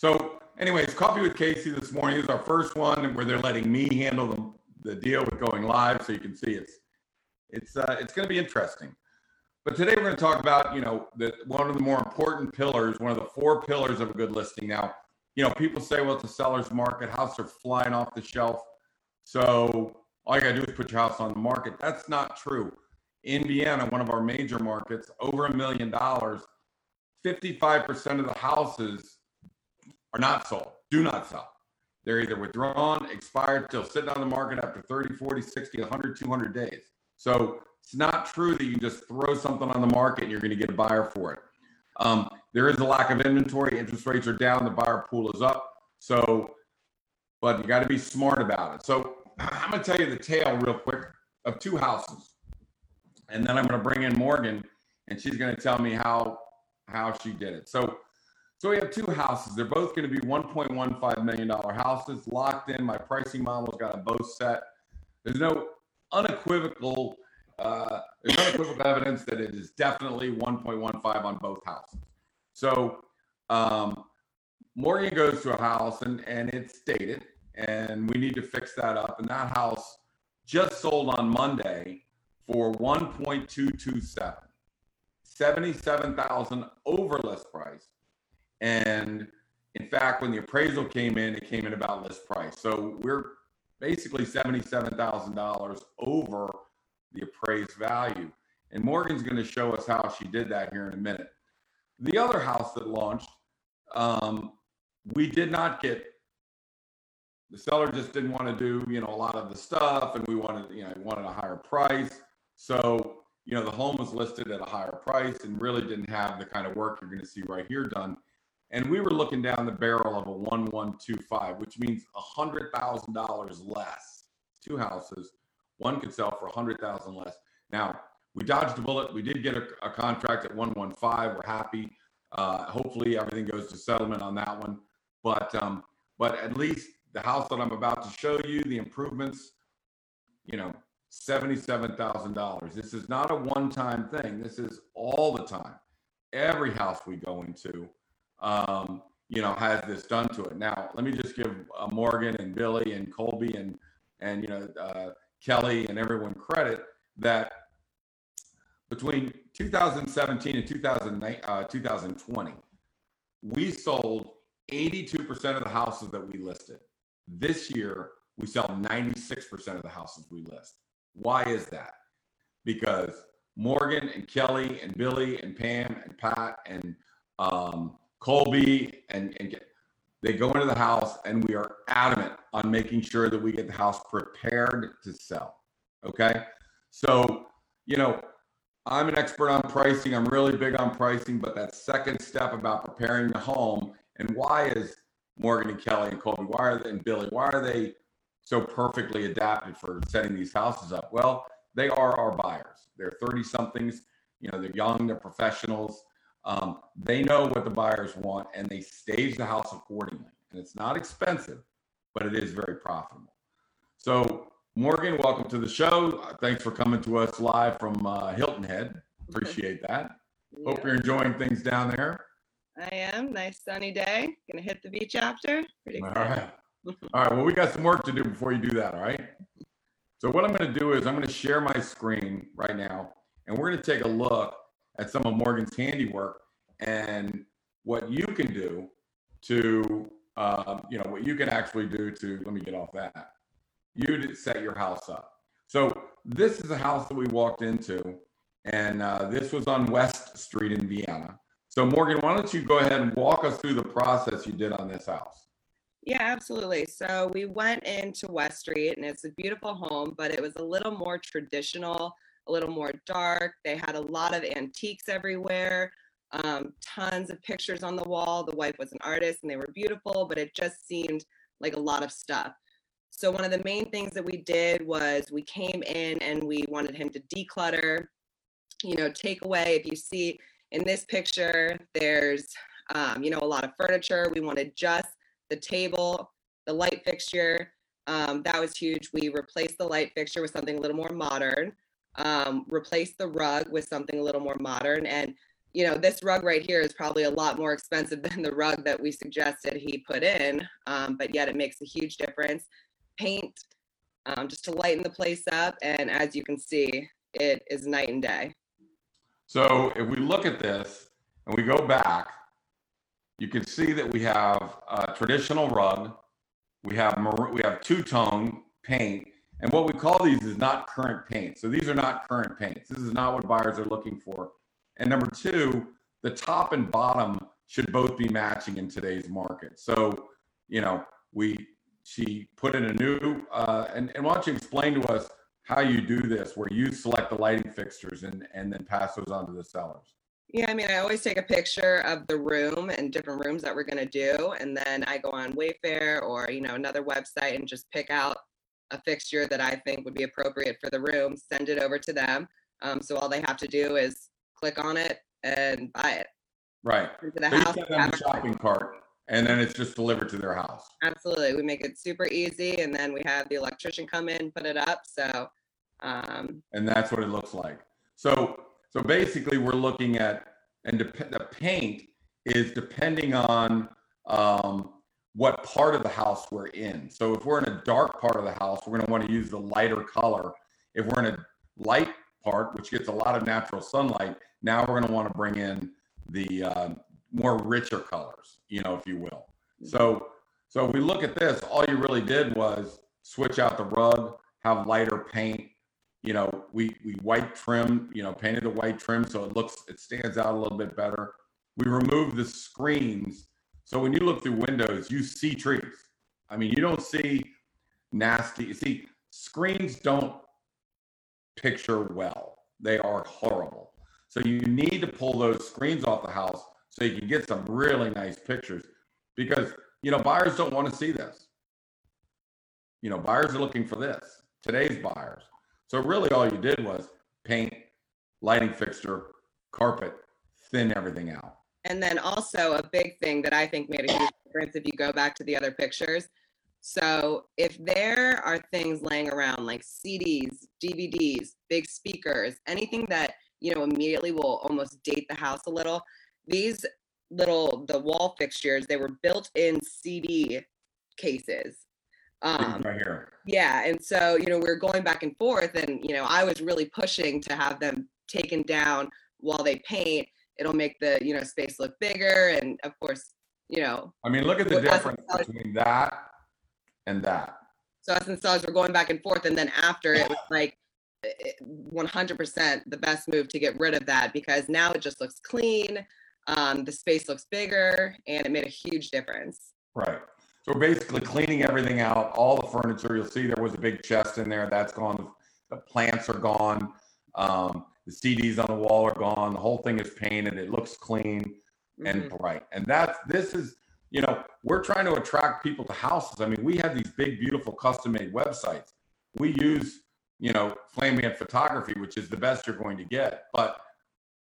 So, anyways, coffee with Casey this morning is our first one where they're letting me handle the, the deal with going live, so you can see it's it's uh, it's going to be interesting. But today we're going to talk about you know the one of the more important pillars, one of the four pillars of a good listing. Now, you know, people say, well, it's a seller's market, houses are flying off the shelf, so all you got to do is put your house on the market. That's not true. In Vienna, one of our major markets, over a million dollars, 55% of the houses are not sold, do not sell. They're either withdrawn, expired, still sitting on the market after 30, 40, 60, 100, 200 days. So it's not true that you just throw something on the market and you're going to get a buyer for it. Um, there is a lack of inventory. Interest rates are down. The buyer pool is up. So, but you got to be smart about it. So I'm going to tell you the tale real quick of two houses, and then I'm going to bring in Morgan, and she's going to tell me how how she did it. So so we have two houses. They're both going to be 1.15 million dollar houses, locked in. My pricing model's got them both set. There's no unequivocal uh, there's unequivocal evidence that it is definitely 1.15 on both houses. So um, Morgan goes to a house and and it's dated, and we need to fix that up. And that house just sold on Monday for 1.227, 77,000 over list price and in fact, when the appraisal came in, it came in about list price. So we're basically $77,000 over the appraised value. And Morgan's going to show us how she did that here in a minute. The other house that launched, um, we did not get the seller just didn't want to do you know a lot of the stuff and we wanted you know wanted a higher price so you know the home was listed at a higher price and really didn't have the kind of work you're going to see right here done and we were looking down the barrel of a 1125 which means $100000 less two houses. One could sell for 100000 less. Now we dodged a bullet. We did get a, a contract at 115 we're happy. Uh, hopefully everything goes to settlement on that one. But um, but at least the house that i'm about to show you the improvements you know $77000 this is not a one-time thing. This is all the time. Every house we go into um, you know, has this done to it. Now, let me just give uh, Morgan and Billy and Colby and and you know uh, Kelly and everyone credit that between 2017 and 2020, uh, we sold 82% of the houses that we listed. This year, we sell 96% of the houses we list. Why is that? Because Morgan and Kelly and Billy and Pam and Pat and um, Colby and, and get, they go into the house and we are adamant on making sure that we get the house prepared to sell. Okay. So, you know, I'm an expert on pricing. I'm really big on pricing, but that second step about preparing the home and why is Morgan and Kelly and Colby, why are they, and Billy, why are they so perfectly adapted for setting these houses up? Well, they are our buyers. They're 30 somethings, you know, they're young, they're professionals. Um, they know what the buyers want and they stage the house accordingly. And it's not expensive, but it is very profitable. So, Morgan, welcome to the show. Thanks for coming to us live from uh, Hilton Head. Appreciate that. Yeah. Hope you're enjoying things down there. I am. Nice sunny day. Gonna hit the beach after. Pretty. All right. all right. Well, we got some work to do before you do that. All right. So what I'm going to do is I'm going to share my screen right now, and we're going to take a look at some of Morgan's handiwork and what you can do to, um, you know, what you can actually do to, let me get off that, you set your house up. So this is a house that we walked into, and uh, this was on West Street in Vienna. So Morgan, why don't you go ahead and walk us through the process you did on this house? Yeah, absolutely. So we went into West Street and it's a beautiful home, but it was a little more traditional a little more dark. They had a lot of antiques everywhere, um, tons of pictures on the wall. The wife was an artist and they were beautiful, but it just seemed like a lot of stuff. So, one of the main things that we did was we came in and we wanted him to declutter, you know, take away. If you see in this picture, there's, um, you know, a lot of furniture. We wanted just the table, the light fixture. Um, that was huge. We replaced the light fixture with something a little more modern um, replace the rug with something a little more modern. And you know, this rug right here is probably a lot more expensive than the rug that we suggested he put in, um, but yet it makes a huge difference. Paint, um, just to lighten the place up, and as you can see, it is night and day. So if we look at this and we go back, you can see that we have a traditional rug, we have we have two tone paint, and what we call these is not current paint. So these are not current paints. This is not what buyers are looking for. And number two, the top and bottom should both be matching in today's market. So, you know, we she put in a new uh, and, and why don't you explain to us how you do this where you select the lighting fixtures and and then pass those on to the sellers yeah i mean i always take a picture of the room and different rooms that we're going to do and then i go on wayfair or you know another website and just pick out a fixture that i think would be appropriate for the room send it over to them. Um, so all they have to do is click on it and buy it. Right. Into the house send them a shopping cart and then it's just delivered to their house. Absolutely. We make it super easy and then we have the electrician come in put it up so um, and that's what it looks like. So so basically we're looking at and dep- the paint is depending on um, what part of the house we're in so if we're in a dark part of the house we're going to want to use the lighter color if we're in a light part which gets a lot of natural sunlight now we're going to want to bring in the uh, more richer colors you know if you will so so if we look at this all you really did was switch out the rug have lighter paint you know, we we white trim, you know, painted the white trim so it looks it stands out a little bit better. We removed the screens. So when you look through windows, you see trees. I mean, you don't see nasty. You see, screens don't picture well. They are horrible. So you need to pull those screens off the house so you can get some really nice pictures because you know buyers don't want to see this. You know, buyers are looking for this. Today's buyers. So really all you did was paint, lighting fixture, carpet, thin everything out. And then also a big thing that I think made a huge difference if you go back to the other pictures. So if there are things laying around like CDs, DVDs, big speakers, anything that, you know, immediately will almost date the house a little, these little the wall fixtures, they were built in CD cases. Um, right here. Yeah. And so, you know, we are going back and forth, and, you know, I was really pushing to have them taken down while they paint. It'll make the, you know, space look bigger. And of course, you know, I mean, look at the difference between that and that. So us and sellers were going back and forth. And then after it was like 100% the best move to get rid of that because now it just looks clean. Um, the space looks bigger and it made a huge difference. Right. So basically cleaning everything out, all the furniture, you'll see there was a big chest in there. That's gone. The plants are gone. Um, the CDs on the wall are gone. The whole thing is painted. It looks clean mm-hmm. and bright. And that's, this is, you know, we're trying to attract people to houses. I mean, we have these big, beautiful custom made websites. We use, you know, flamboyant photography, which is the best you're going to get. But,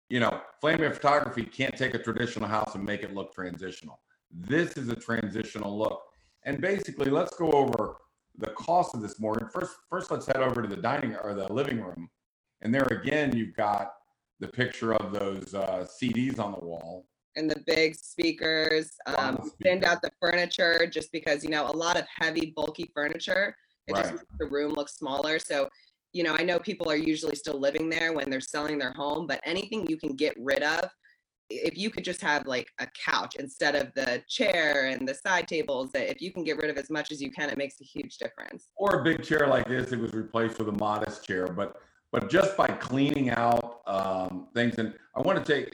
you know, flamboyant photography can't take a traditional house and make it look transitional. This is a transitional look. And basically, let's go over the cost of this more. First, first, let's head over to the dining or the living room. And there again, you've got the picture of those uh, CDs on the wall. And the big speakers, um, speaker. thinned out the furniture just because, you know, a lot of heavy, bulky furniture. It right. just makes the room look smaller. So, you know, I know people are usually still living there when they're selling their home, but anything you can get rid of if you could just have like a couch instead of the chair and the side tables that if you can get rid of as much as you can it makes a huge difference or a big chair like this it was replaced with a modest chair but but just by cleaning out um, things and i want to take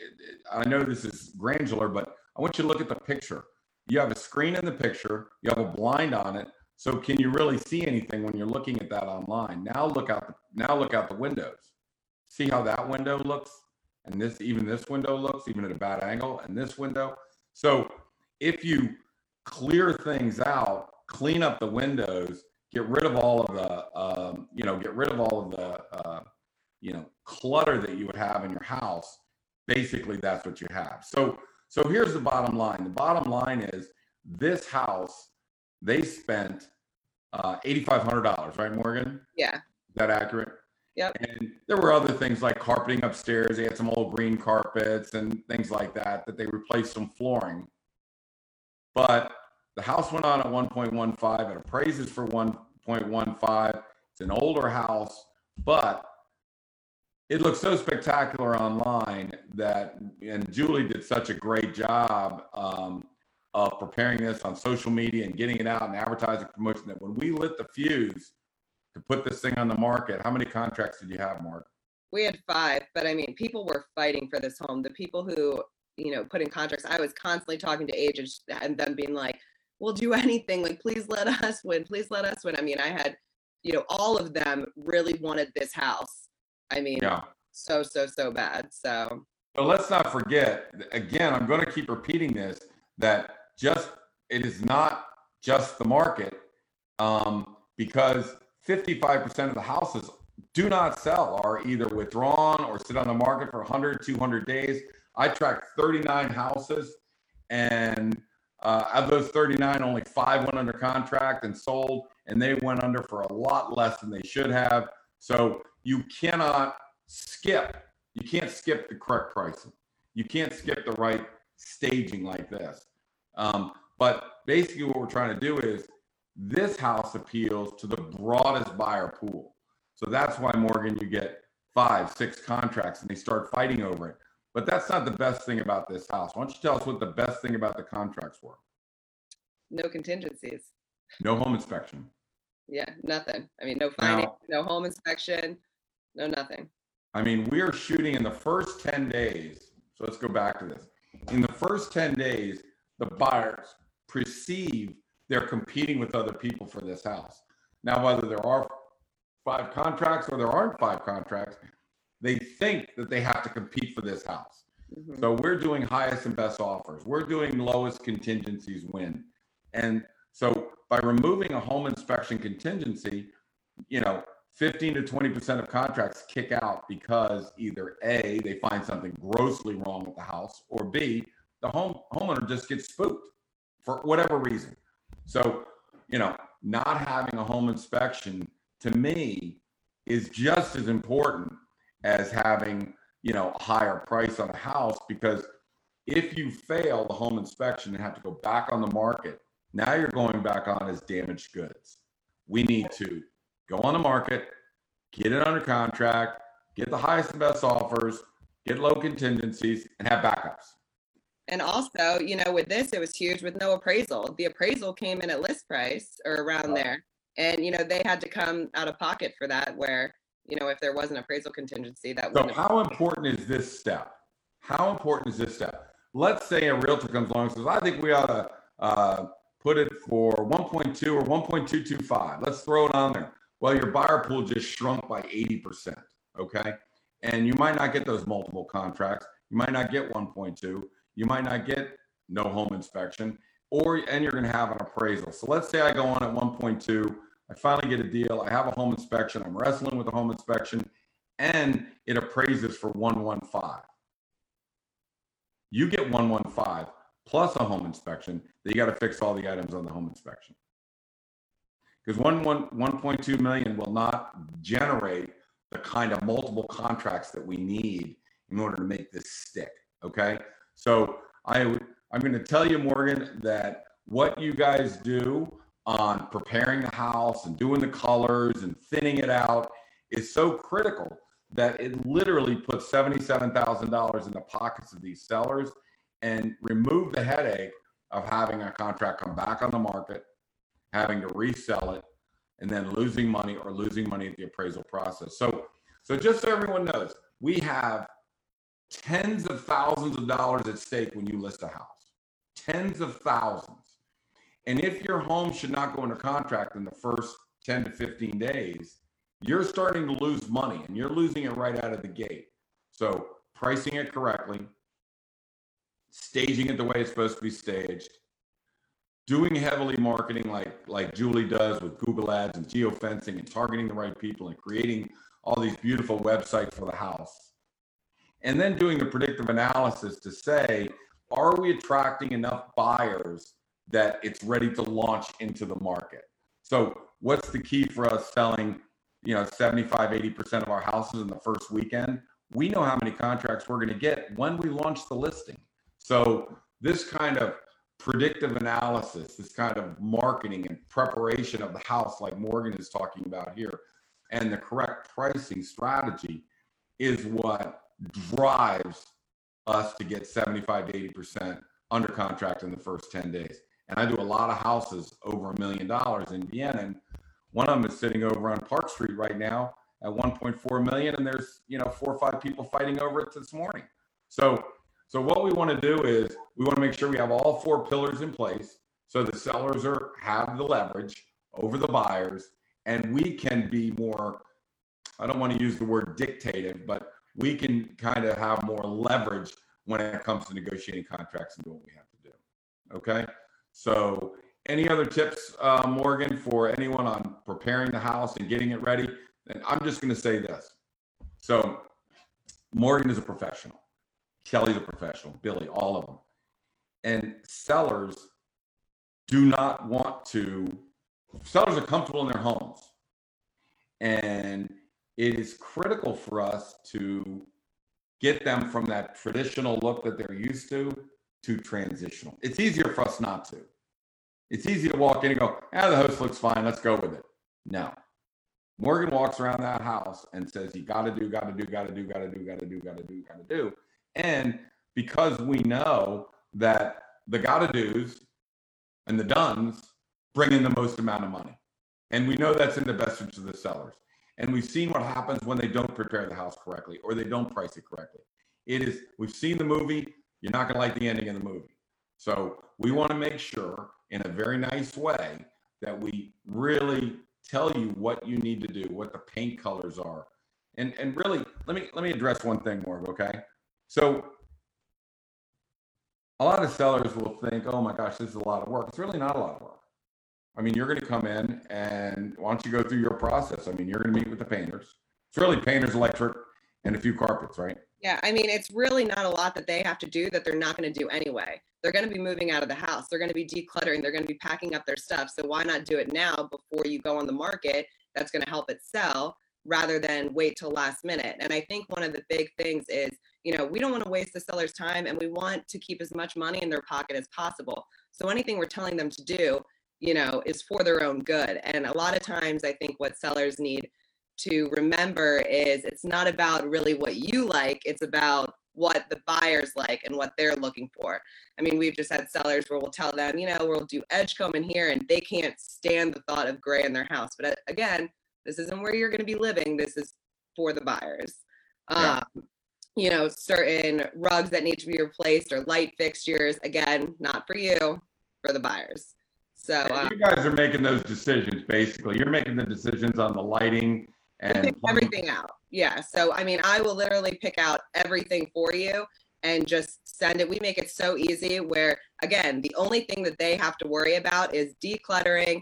i know this is granular but i want you to look at the picture. You have a screen in the picture you have a blind on it so can you really see anything when you're looking at that online? Now look out the, now look out the windows. See how that window looks and this even this window looks even at a bad angle and this window? So if you clear things out clean up the windows get rid of all of the um, you know get rid of all of the uh, you know clutter that you would have in your house basically that's what you have so so here's the bottom line the bottom line is this house they spent uh, $8500 right morgan yeah is that accurate Yep. And there were other things like carpeting upstairs. They had some old green carpets and things like that that they replaced some flooring. But the house went on at 1.15. It appraises for 1.15. It's an older house, but it looks so spectacular online that, and Julie did such a great job um, of preparing this on social media and getting it out and advertising promotion that when we lit the fuse to put this thing on the market, how many contracts did you have, Mark? We had five, but I mean, people were fighting for this home. The people who, you know, put in contracts, I was constantly talking to agents and them being like, we'll do anything. Like, please let us win. Please let us win. I mean, I had, you know, all of them really wanted this house. I mean, Yeah. so, so, so bad. So, But let's not forget, again, I'm going to keep repeating this that just it is not just the market um, because 55% of the houses do not sell, are either withdrawn or sit on the market for 100, 200 days. I tracked 39 houses, and uh, of those 39, only five went under contract and sold, and they went under for a lot less than they should have. So you cannot skip. You can't skip the correct pricing. You can't skip the right staging like this. Um, but basically, what we're trying to do is this house appeals to the broadest buyer pool. So that's why Morgan, you get five, six contracts, and they start fighting over it. But that's not the best thing about this house. Why don't you tell us what the best thing about the contracts were? no contingencies. No home inspection. Yeah, nothing. I mean, no Now- no home inspection, no nothing. I mean, we are shooting in the first 10 days. So let's go back to this. In the first 10 days, the buyers perceive they're competing with other people for this house. Now, whether there are five contracts or there aren't five contracts, they think that they have to compete for this house. Mhm. So we're doing highest and best offers. We're doing lowest contingencies win. And so by removing a home inspection contingency, you know, 15 to 20% of contracts kick out because either A, they find something grossly wrong with the house, or B, the home homeowner just gets spooked for whatever reason. So, you know, not having a home inspection to me is just as important as having, you know, a higher price on a house because if you fail the home inspection and have to go back on the market, now you're going back on as damaged goods. We need to go on the market, get it under contract, get the highest and best offers, get low contingencies, and have backups. And also, you know, with this, it was huge with no appraisal. The appraisal came in at list price or around there. And, you know, they had to come out of pocket for that, where, you know, if there was an appraisal contingency, that So wouldn't have. how important is this step? How important is this step? Let's say a realtor comes along and says, I think we ought to uh, put it for 1.2 or 1.225. Let's throw it on there. Well, your buyer pool just shrunk by 80%. Okay. And you might not get those multiple contracts. You might not get 1.2. You might not get no home inspection, or and you're going to have an appraisal. So let's say I go on at 1.2. I finally get a deal. I have a home inspection. I'm wrestling with a home inspection and it appraises for 115. You get 115 plus a home inspection, then you got to fix all the items on the home inspection. Because 1, 1, 1.2 million will not generate the kind of multiple contracts that we need in order to make this stick. Okay. So I I'm going to tell you, Morgan, that what you guys do on preparing the house and doing the colors and thinning it out is so critical that it literally puts $77,000 in the pockets of these sellers and remove the headache of having a contract come back on the market, having to resell it, and then losing money or losing money at the appraisal process. So, so just so everyone knows, we have tens of thousands of dollars at stake when you list a house. Tens of thousands. And if your home should not go under contract in the first 10 to 15 days, you're starting to lose money and you're losing it right out of the gate. So, pricing it correctly, staging it the way it's supposed to be staged, doing heavily marketing like like Julie does with Google Ads and geofencing and targeting the right people and creating all these beautiful websites for the house. And then doing the predictive analysis to say, are we attracting enough buyers that it's ready to launch into the market? So, what's the key for us selling you know 75 80% of our houses in the first weekend? We know how many contracts we're going to get when we launch the listing. So this kind of predictive analysis this kind of marketing and preparation of the house like morgan is talking about here and the correct pricing strategy is what drives us to get 75 to 80% under contract in the first 10 days and i do a lot of houses over a million dollars in vienna and one of them is sitting over on Park Street right now at 1.4 million, and there's you know four or five people fighting over it this morning. So so what we want to do is we want to make sure we have all four pillars in place, so the sellers are have the leverage over the buyers, and we can be more. I don't want to use the word dictative, but we can kind of have more leverage when it comes to negotiating contracts and doing what we have to do. Okay. So any other tips, uh, Morgan, for anyone on preparing the house and getting it ready? And I'm just going to say this. So, Morgan is a professional. Kelly's a professional. Billy, all of them. And sellers do not want to, sellers are comfortable in their homes. And it is critical for us to get them from that traditional look that they're used to to transitional. It's easier for us not to. It's easy to walk in and go, ah, the house looks fine. Let's go with it. No. Morgan walks around that house and says, you got to do, got to do, got to do, got to do, got to do, got to do, got to do. And because we know that the got to do's and the done's bring in the most amount of money. And we know that's in the best interest of the sellers. And we've seen what happens when they don't prepare the house correctly or they don't price it correctly. It is, we've seen the movie. You're not going to like the ending of the movie. So we want to make sure in a very nice way that we really tell you what you need to do, what the paint colors are. And and really let me let me address one thing more, okay? So a lot of sellers will think, oh my gosh, this is a lot of work. It's really not a lot of work. I mean, you're going to come in and why don't you go through your process? I mean, you're going to meet with the painters. It's really painters, electric, and a few carpets, right? Yeah, I mean, it's really not a lot that they have to do that they're not going to do anyway. They're going to be moving out of the house. They're going to be decluttering. They're going to be packing up their stuff. So why not do it now before you go on the market? That's going to help it sell rather than wait till last minute. And I think one of the big things is, you know, we don't want to waste the seller's time and we want to keep as much money in their pocket as possible. So anything we're telling them to do, you know, is for their own good. And a lot of times I think what sellers need to remember is it's not about really what you like, it's about what the buyers like and what they're looking for. I mean, we've just had sellers where we'll tell them, you know, we'll do Edgecomb in here and they can't stand the thought of gray in their house. But uh, again, this isn't where you're going to be living. This is for the buyers. Yeah. Um, you know, certain rugs that need to be replaced or light fixtures, again, not for you, for the buyers. So uh, you guys are making those decisions basically. You're making the decisions on the lighting and pick everything out. Yeah. So I mean, I will literally pick out everything for you and just send it. We make it so easy where again, the only thing that they have to worry about is decluttering,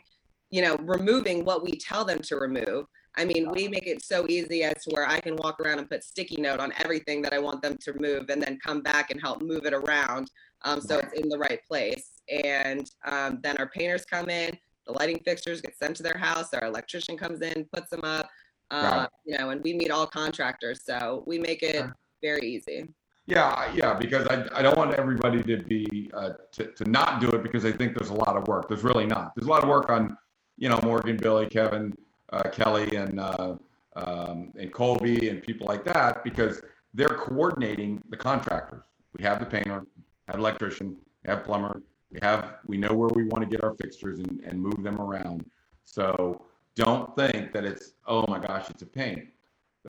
you know, removing what we tell them to remove. I mean, we make it so easy as to where I can walk around and put sticky note on everything that I want them to move and then come back and help move it around um, so it's in the right place. And um, then our painters come in, the lighting fixtures get sent to their house, our electrician comes in, puts them up, uh, you know, and we meet all contractors, so we make it very easy. Yeah, yeah, because I, I don't want everybody to be uh, to, to not do it because they think there's a lot of work. There's really not. There's a lot of work on, you know, Morgan, Billy, Kevin, uh, Kelly, and uh, um, and Colby and people like that because they're coordinating the contractors. We have the painter, have electrician, have plumber. We have we know where we want to get our fixtures and, and move them around. So don't think that it's, oh my gosh, it's a pain.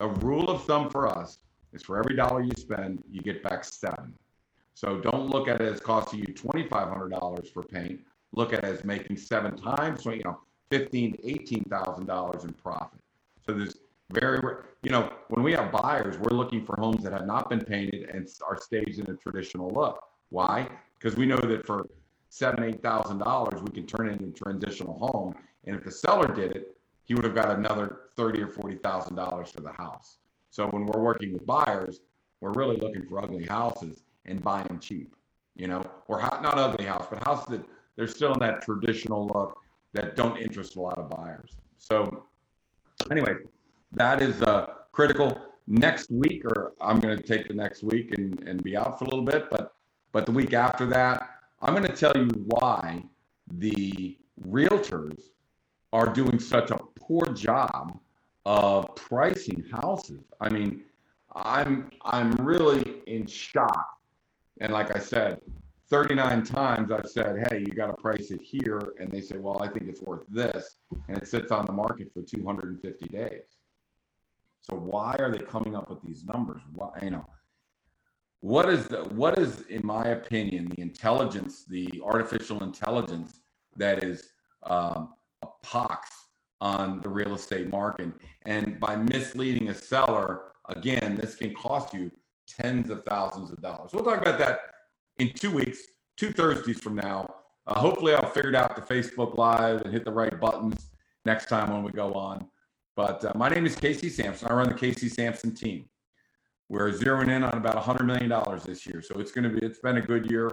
A rule of thumb for us is for every dollar you spend, you get back seven. So don't look at it as costing you $2,500 for paint. Look at it as making seven times, so, you know, fifteen to $18,000 in profit. So there's very, you know, when we have buyers, we're looking for homes that have not been painted and are staged in a traditional look. Why? Because we know that for seven, eight thousand dollars, we can turn it into a transitional home. And if the seller did it, he would have got another thirty or forty thousand dollars for the house. So when we're working with buyers, we're really looking for ugly houses and buying cheap, you know, or not ugly house, but houses that they're still in that traditional look that don't interest a lot of buyers. So anyway, that is uh, critical. Next week, or I'm going to take the next week and, and be out for a little bit, but but the week after that, I'm going to tell you why the realtors are doing such a poor job of pricing houses. I mean, I'm I'm really in shock. And like I said, 39 times I've said, hey, you got to price it here. And they say, well, I think it's worth this. And it sits on the market for 250 days. So why are they coming up with these numbers? Why, you know, what is the, what is, in my opinion, the intelligence, the artificial intelligence that is um, a pox on the real estate market? And by misleading a seller, again, this can cost you tens of thousands of dollars. We'll talk about that in two weeks, two Thursdays from now. Uh, hopefully, I'll figure out the Facebook Live and hit the right buttons next time when we go on. But uh, my name is Casey Sampson. I run the Casey Sampson team. We're zeroing in on about $100 million this year. So it's going to be, it's been a good year.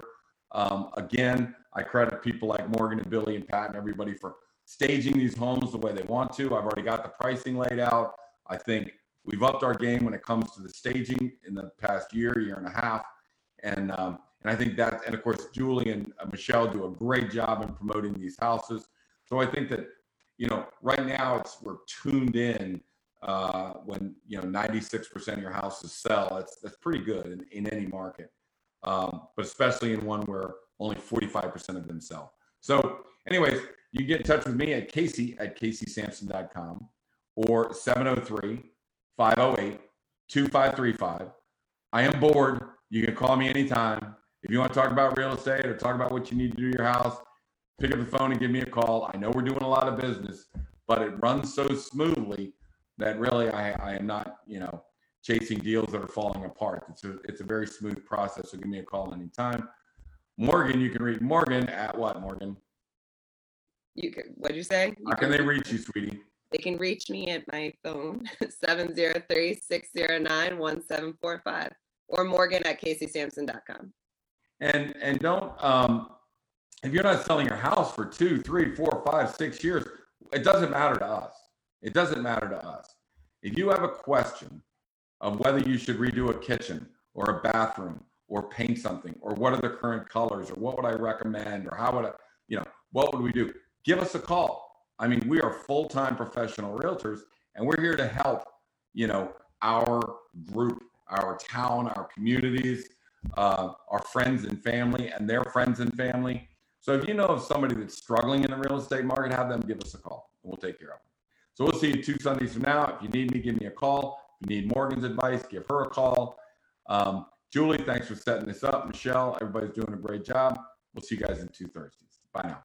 Um, again, I credit people like Morgan and Billy and Pat and everybody for staging these homes the way they want to. I've already got the pricing laid out. I think we've upped our game when it comes to the staging in the past year, year and a half. And um, and I think that, and of course, Julie and uh, Michelle do a great job in promoting these houses. So I think that, you know, right now it's we're tuned in uh, when you know 96% of your houses sell. That's that's pretty good in, in any market, um, but especially in one where only 45% of them sell. So, anyways, you can get in touch with me at Casey at CaseySampson.com or 703 508 2535. I am bored. You can call me anytime. If you want to talk about real estate or talk about what you need to do your house, pick up the phone and give me a call. I know we're doing a lot of business, but it runs so smoothly that really I, I am not, you know, chasing deals that are falling apart. It's a it's a very smooth process. So give me a call anytime. Morgan, you can read Morgan at what, Morgan? You can, what'd you say? You How can they reach you, sweetie? They can reach me at my phone, 703-609-1745 or Morgan at CaseySampson.com. And and don't um if you're not selling your house for two, three, four, five, six years, it doesn't matter to us. It doesn't matter to us. If you have a question of whether you should redo a kitchen or a bathroom or paint something or what are the current colors or what would I recommend or how would I, you know, what would we do? Give us a call. I mean, we are full-time professional realtors and we're here to help, you know, our group, our town, our communities, uh, our friends and family and their friends and family. So if you know of somebody that's struggling in the real estate market, have them give us a call and we'll take care of them. So we'll see you two Sundays from now. If you need me, give me a call. If you need Morgan's advice, give her a call. Um, Julie, thanks for setting this up. Michelle, everybody's doing a great job. We'll see you guys in two Thursdays. Bye now.